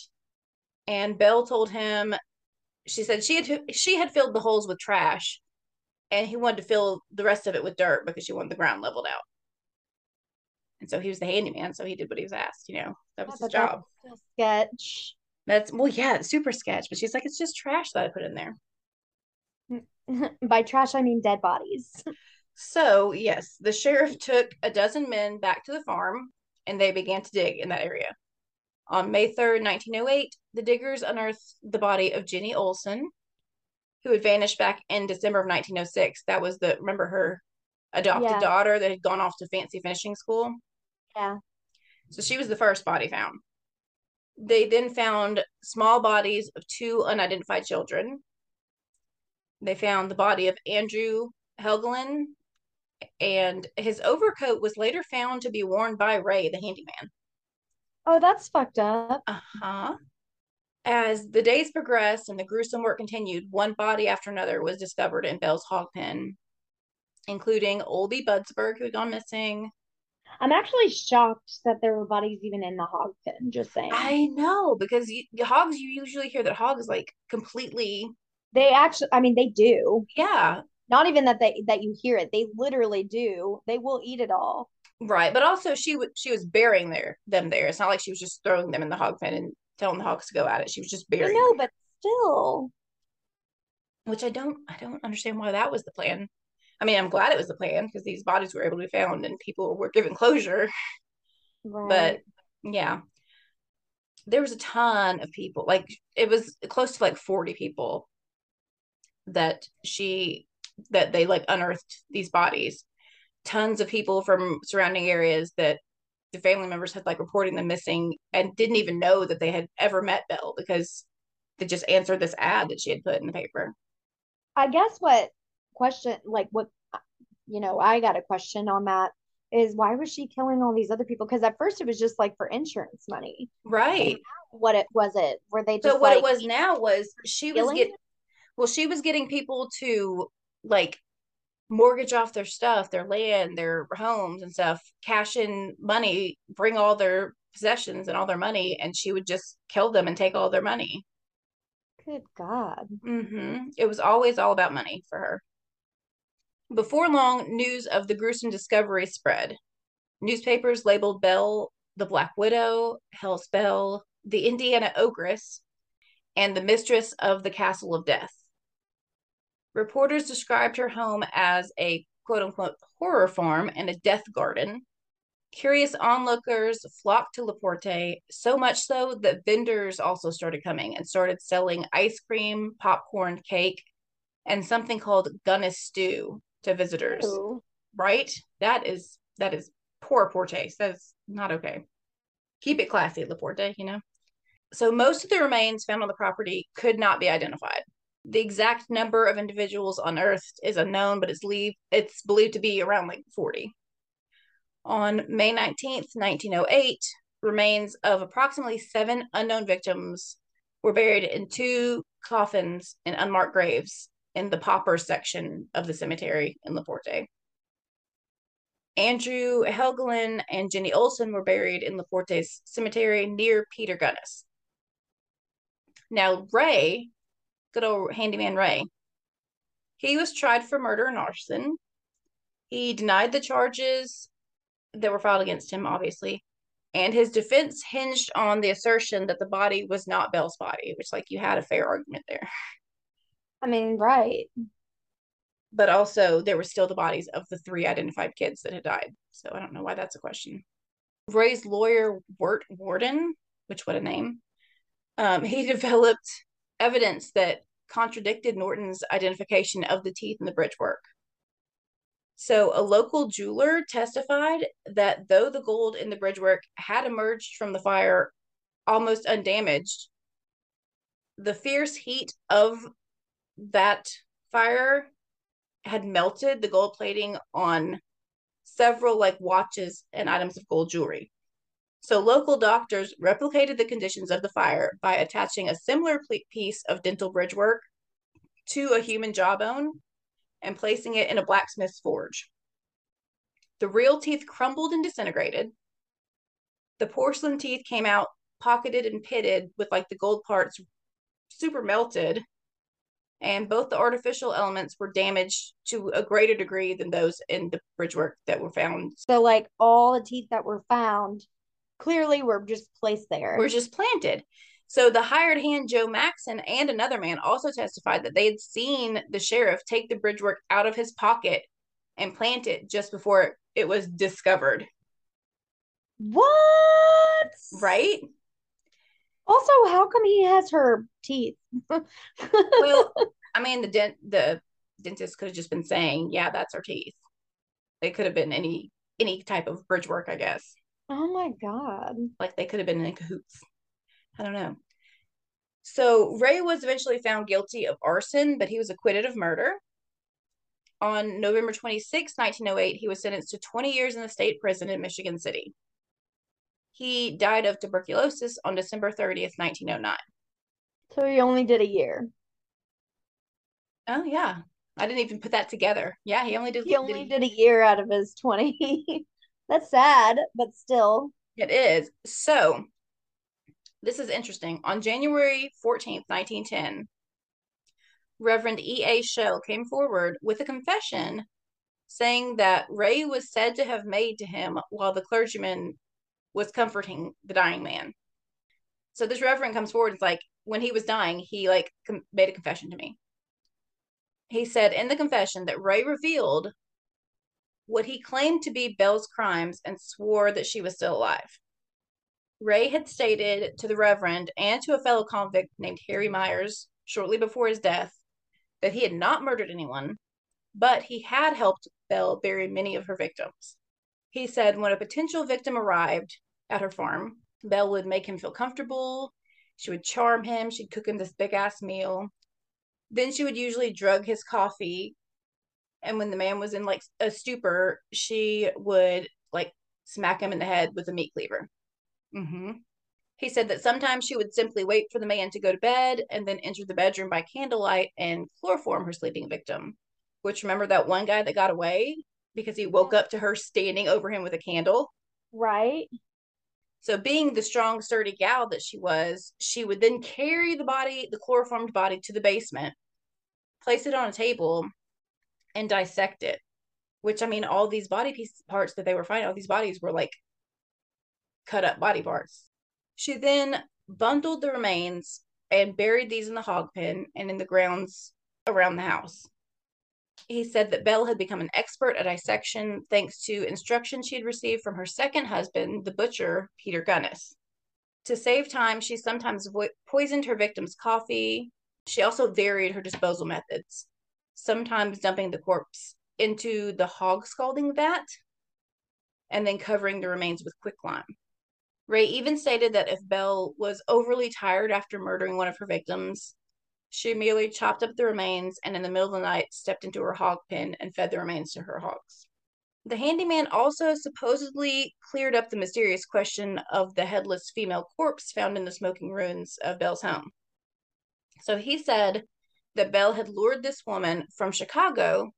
S1: And Belle told him, she said she had she had filled the holes with trash, and he wanted to fill the rest of it with dirt because she wanted the ground leveled out. And so he was the handyman, so he did what he was asked. You know, that was yeah, his job.
S2: sketch.
S1: That's well, yeah, super sketch. But she's like, it's just trash that I put in there.
S2: By trash, I mean dead bodies.
S1: So, yes, the sheriff took a dozen men back to the farm and they began to dig in that area. On May 3rd, 1908, the diggers unearthed the body of Jenny Olson, who had vanished back in December of 1906. That was the, remember her adopted yeah. daughter that had gone off to fancy finishing school?
S2: Yeah.
S1: So she was the first body found. They then found small bodies of two unidentified children. They found the body of Andrew Helgelien and his overcoat was later found to be worn by Ray, the handyman.
S2: Oh, that's fucked up.
S1: Uh huh. As the days progressed and the gruesome work continued, one body after another was discovered in Belle's hog pen, including Oldie Budsberg, who had gone missing.
S2: I'm actually shocked that there were bodies even in the hog pen. Just saying.
S1: I know because you, hogs, you usually hear that hogs like completely.
S2: They actually, I mean, they do.
S1: Yeah,
S2: not even that they that you hear it they literally do they will eat it all
S1: right but also she was she was burying their them there it's not like she was just throwing them in the hog pen and telling the Hawks to go at it. She was just burying
S2: I know but still.
S1: Which i don't i don't understand why that was the plan. I mean i'm glad it was the plan because these bodies were able to be found and people were given closure. Right. but yeah. There was a ton of people like it was close to like 40 people that she that they like unearthed these bodies. Tons of people from surrounding areas that the family members had like reporting them missing and didn't even know that they had ever met Belle because they just answered this ad that she had put in the paper.
S2: I guess what question like what you know, I got a question on that is why was she killing all these other people? Because at first it was just like for insurance money.
S1: Right.
S2: What it was it? Were they
S1: just So what like, it was now was she was getting well, she was getting people to like mortgage off their stuff, their land, their homes and stuff, cash in money, bring all their possessions and all their money, and she would just kill them and take all their money.
S2: Good God.
S1: Mm-hmm. It was always all about money for her. Before long, news of the gruesome discovery spread. Newspapers labeled Belle the Black Widow, Hell's Belle, the Indiana Ogress, and the mistress of the Castle of Death. Reporters described her home as a quote unquote horror farm and a death garden. Curious onlookers flocked to Laporte, so much so that vendors also started coming and started selling ice cream, popcorn, cake, and something called Guinness stew to visitors.
S2: Ew.
S1: Right? That is that is poor taste. That's not okay. Keep it classy, Laporte, you know. So most of the remains found on the property could not be identified. The exact number of individuals unearthed is unknown, but it's believed it's believed to be around like 40. On May 19th, 1908, remains of approximately seven unknown victims were buried in two coffins in unmarked graves in the pauper section of the cemetery in Laporte. Andrew Helgelien and Jenny Olson were buried in Laporte's cemetery near Peter Gunness. Now, Ray, good old handyman Ray, he was tried for murder and arson. He denied the charges that were filed against him, obviously, and his defense hinged on the assertion that the body was not Belle's body, which, like, you had a fair argument there.
S2: I mean, right.
S1: But also, there were still the bodies of the three identified kids that had died. So I don't know why that's a question. Ray's lawyer, Wirt Worden, which what a name, um, he developed evidence that contradicted Norton's identification of the teeth in the bridge work. So, a local jeweler testified that though the gold in the bridge work had emerged from the fire almost undamaged, the fierce heat of that fire had melted the gold plating on several like watches and items of gold jewelry. So local doctors replicated the conditions of the fire by attaching a similar piece of dental bridge work to a human jawbone and placing it in a blacksmith's forge. The real teeth crumbled and disintegrated. The porcelain teeth came out pocketed and pitted with like the gold parts super melted and both the artificial elements were damaged to a greater degree than those in the bridge work that were found.
S2: So, like, all the teeth that were found clearly were just placed there.
S1: Were just planted. So the hired hand Joe Maxson and another man also testified that they had seen the sheriff take the bridge work out of his pocket and plant it just before it was discovered.
S2: What?
S1: Right?
S2: Also, how come he has her teeth?
S1: well, I mean, the dent the dentist could have just been saying, "Yeah, that's her teeth." It could have been any any type of bridge work, I guess.
S2: Oh my god!
S1: Like they could have been in cahoots. I don't know. So Ray was eventually found guilty of arson, but he was acquitted of murder. On November 26, 1908, he was sentenced to 20 years in the state prison in Michigan City. He died of tuberculosis on December 30th, 1909.
S2: So he only did a year.
S1: Oh yeah. I didn't even put that together. Yeah, he only did
S2: He only did, did a year out of his 20. That's sad, but still.
S1: It is. So, this is interesting. On January 14th, 1910, Reverend E.A. Shell came forward with a confession saying that Ray was said to have made to him while the clergyman was comforting the dying man. So this reverend comes forward. It's like when he was dying, he like com- made a confession to me. He said in the confession that Ray revealed what he claimed to be Belle's crimes and swore that she was still alive. Ray had stated to the Reverend and to a fellow convict named Harry Myers shortly before his death that he had not murdered anyone, but he had helped Belle bury many of her victims. He said when a potential victim arrived at her farm, Belle would make him feel comfortable. She would charm him. She'd cook him this big ass meal. Then she would usually drug his coffee. And when the man was in like a stupor, she would like smack him in the head with a meat cleaver. Mm-hmm. He said that sometimes she would simply wait for the man to go to bed and then enter the bedroom by candlelight and chloroform her sleeping victim. which remember that one guy that got away because he woke up to her standing over him with a candle.
S2: Right.
S1: So, being the strong, sturdy gal that she was, she would then carry the body, the chloroformed body, to the basement, place it on a table, and dissect it. Which, I mean, all these body piece parts that they were finding, all these bodies were like cut up body parts. She then bundled the remains and buried these in the hog pen and in the grounds around the house. He said that Belle had become an expert at dissection thanks to instructions she had received from her second husband, the butcher, Peter Gunness. To save time, she sometimes vo- poisoned her victims' coffee. She also varied her disposal methods, sometimes dumping the corpse into the hog scalding vat and then covering the remains with quicklime. Ray even stated that if Belle was overly tired after murdering one of her victims, she merely chopped up the remains and in the middle of the night stepped into her hog pen and fed the remains to her hogs. The handyman also supposedly cleared up the mysterious question of the headless female corpse found in the smoking ruins of Belle's home. So he said that Belle had lured this woman from Chicago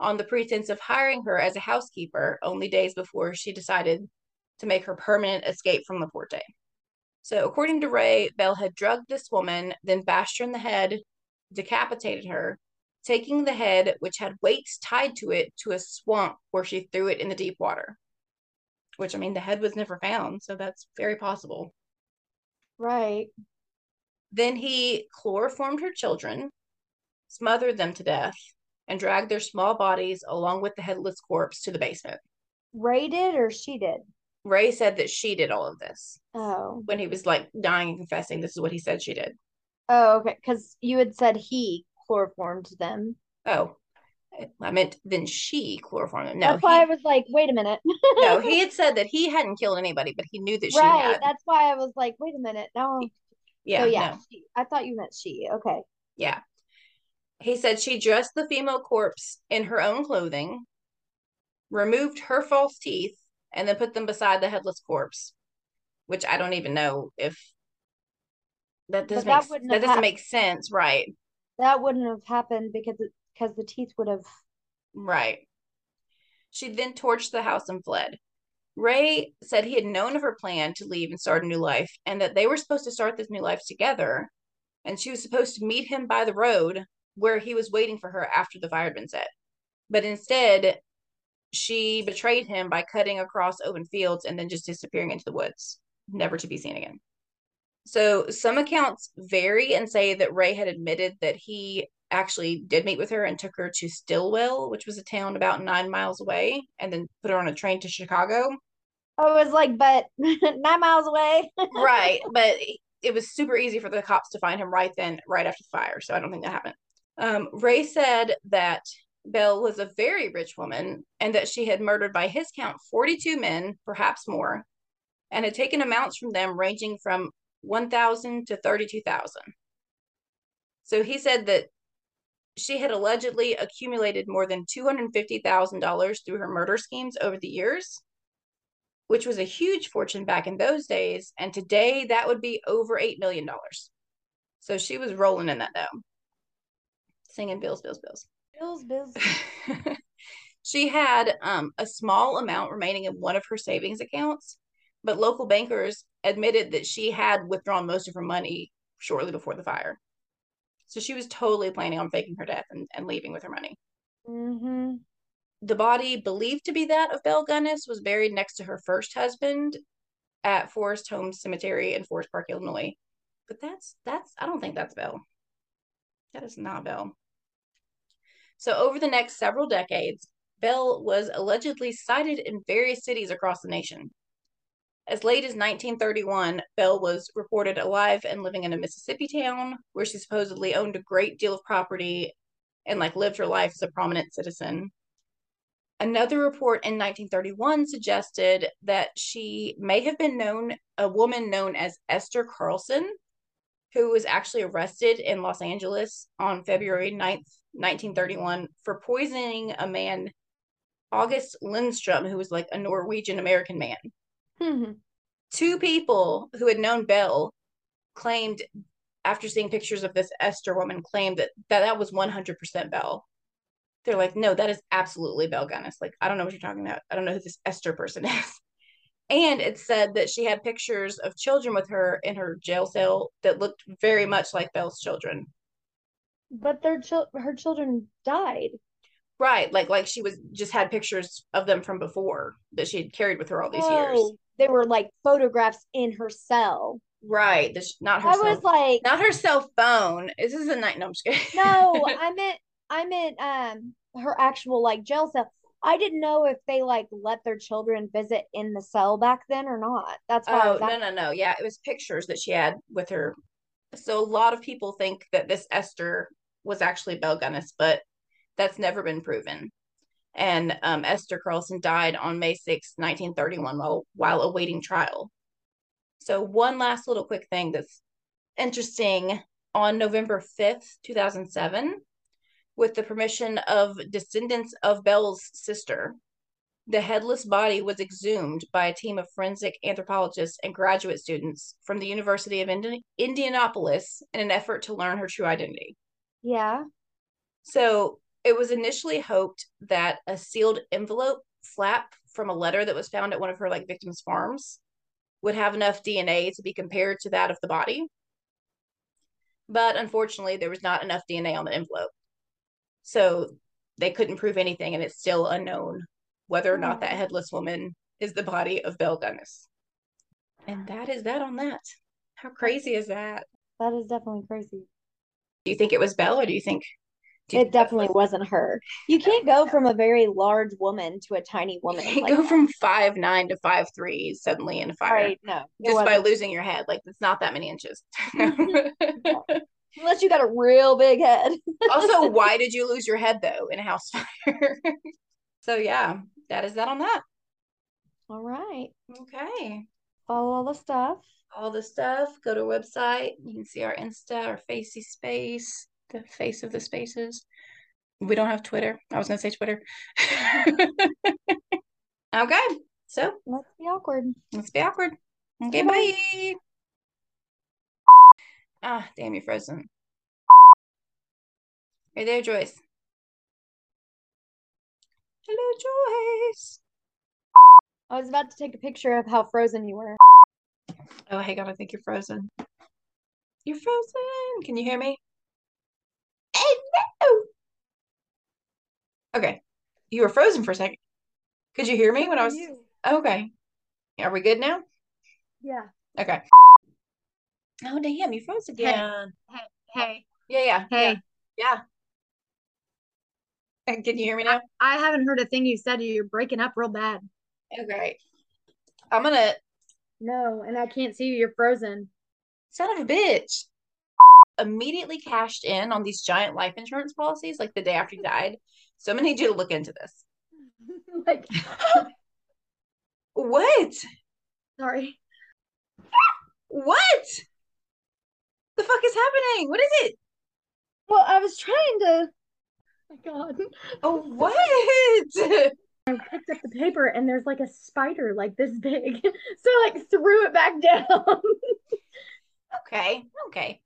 S1: on the pretense of hiring her as a housekeeper only days before she decided to make her permanent escape from Laporte. So, according to Ray, Belle had drugged this woman, then bashed her in the head, decapitated her, taking the head, which had weights tied to it, to a swamp where she threw it in the deep water. Which, I mean, the head was never found, so that's very possible.
S2: Right.
S1: Then he chloroformed her children, smothered them to death, and dragged their small bodies along with the headless corpse to the basement.
S2: Ray did or she did?
S1: Ray said that she did all of this
S2: Oh.
S1: when he was like dying and confessing. This is what he said she did.
S2: Oh, okay. Because you had said he chloroformed them.
S1: Oh, I meant then she chloroformed them. No,
S2: that's why
S1: he,
S2: I was like, wait a minute.
S1: no, he had said that he hadn't killed anybody, but he knew that she
S2: right.
S1: had.
S2: That's why I was like, wait a minute. No.
S1: Yeah,
S2: so yeah,
S1: no,
S2: she, I thought you meant she. Okay.
S1: yeah. He said she dressed the female corpse in her own clothing, removed her false teeth, and then put them beside the headless corpse, which I don't even know if that doesn't
S2: that
S1: make, that doesn't make sense, right?
S2: That wouldn't have happened because because the teeth would have.
S1: Right. She then torched the house and fled. Ray said he had known of her plan to leave and start a new life, and that they were supposed to start this new life together. And she was supposed to meet him by the road where he was waiting for her after the fire had been set. But instead, she betrayed him by cutting across open fields and then just disappearing into the woods, never to be seen again. So some accounts vary and say that Ray had admitted that he actually did meet with her and took her to Stillwell, which was a town about nine miles away, and then put her on a train to Chicago.
S2: I was like, but nine miles away.
S1: right. But it was super easy for the cops to find him right then, right after the fire. So I don't think that happened. Um, Ray said that Belle was a very rich woman and that she had murdered, by his count, 42 men, perhaps more, and had taken amounts from them ranging from 1,000 to 32,000. So he said that she had allegedly accumulated more than $250,000 through her murder schemes over the years, which was a huge fortune back in those days. And today that would be over $8 million. So she was rolling in that dough, singing bills, bills, bills.
S2: Bills, bills.
S1: she had um, a small amount remaining in one of her savings accounts, but local bankers admitted that she had withdrawn most of her money shortly before the fire. So she was totally planning on faking her death and, and leaving with her money.
S2: Mm-hmm.
S1: The body, believed to be that of Belle Gunness, was buried next to her first husband at Forest Home Cemetery in Forest Park, Illinois. But that's that's I don't think that's Belle. That is not Belle. So over the next several decades, Belle was allegedly sighted in various cities across the nation. As late as 1931, Belle was reported alive and living in a Mississippi town where she supposedly owned a great deal of property and like lived her life as a prominent citizen. Another report in 1931 suggested that she may have been known a woman known as Esther Carlson, who was actually arrested in Los Angeles on February 9th, 1931, for poisoning a man, August Lindstrom, who was like a Norwegian American man.
S2: Mm-hmm.
S1: Two people who had known Belle claimed, after seeing pictures of this Esther woman, claimed that that, that was 100% Belle. they're like, no, that is absolutely Belle Gunness. Like, I don't know what you're talking about. I don't know who this Esther person is. And it said that she had pictures of children with her in her jail cell that looked very much like Belle's children.
S2: But their chil- her children died.
S1: Right, like like she was just had pictures of them from before that she had carried with her all these years.
S2: Oh, they were like photographs in her cell.
S1: Right, this not her.
S2: I
S1: cell,
S2: was like,
S1: not her cell phone. This is a night. No, I'm just kidding.
S2: no, I meant I meant um her actual like jail cell. I didn't know if they like let their children visit in the cell back then or not. That's why
S1: Oh no no no! Yeah, it was pictures that she had with her. So a lot of people think that this Esther was actually Belle Gunness, but that's never been proven. And um, Esther Carlson died on May 6, 1931, while while awaiting trial. So one last little quick thing that's interesting. On November 5th, 2007, with the permission of descendants of Belle's sister, the headless body was exhumed by a team of forensic anthropologists and graduate students from the University of Indi- Indianapolis in an effort to learn her true identity.
S2: Yeah.
S1: So it was initially hoped that a sealed envelope flap from a letter that was found at one of her like victims' farms would have enough DNA to be compared to that of the body. But unfortunately, there was not enough DNA on the envelope. So they couldn't prove anything, and it's still unknown whether or not hmm. that
S2: Oh.
S1: headless woman is the body of Belle Gunness. And that is that on that. How crazy is that?
S2: That is definitely crazy.
S1: Do you think it was Belle, or do you think do you
S2: It definitely
S1: was-
S2: wasn't her. You can't go from a very large woman to a tiny woman.
S1: You
S2: like
S1: go
S2: that.
S1: from five nine to five three suddenly in a fire
S2: Right, no.
S1: just by
S2: wasn't.
S1: losing your head. Like it's not that many inches.
S2: Unless you got a real big head.
S1: also, why did you lose your head though in a house fire? so yeah, that is that on that.
S2: All right.
S1: Okay.
S2: Follow all the stuff.
S1: All the stuff. Go to our website. You can see our Insta, our Facey Space, the face of the spaces. We don't have Twitter. I was gonna say Twitter. okay. So
S2: Let's be awkward.
S1: let's be awkward. Okay,
S2: Bye-bye.
S1: Ah, damn, you're frozen. Hey there, Joyce. Hello, Joyce.
S2: I was about to take a picture of how frozen you were.
S1: Oh, hang on, I think you're frozen. You're frozen. Can you hear me? Hello. Okay. You were frozen for a second. Could you hear me when I was
S2: You.
S1: okay? Are we good now?
S2: Yeah.
S1: Okay. Oh damn, you froze again.
S2: Hey.
S1: Yeah, yeah.
S2: Hey.
S1: Yeah. yeah. Can you hear me now?
S2: I haven't heard a thing you said. You're breaking up real bad.
S1: Okay. I'm gonna
S2: No, and I can't see you. You're frozen.
S1: son of a bitch. Immediately cashed in on these giant life insurance policies like the day after he died. So I'm gonna need you to look into this.
S2: like,
S1: What?
S2: sorry.
S1: What? The fuck is happening? What is it?
S2: Well, I was trying to. Oh my God.
S1: Oh, what?
S2: I picked up the paper and there's like a spider like this big. So I like threw it back down.
S1: Okay, okay.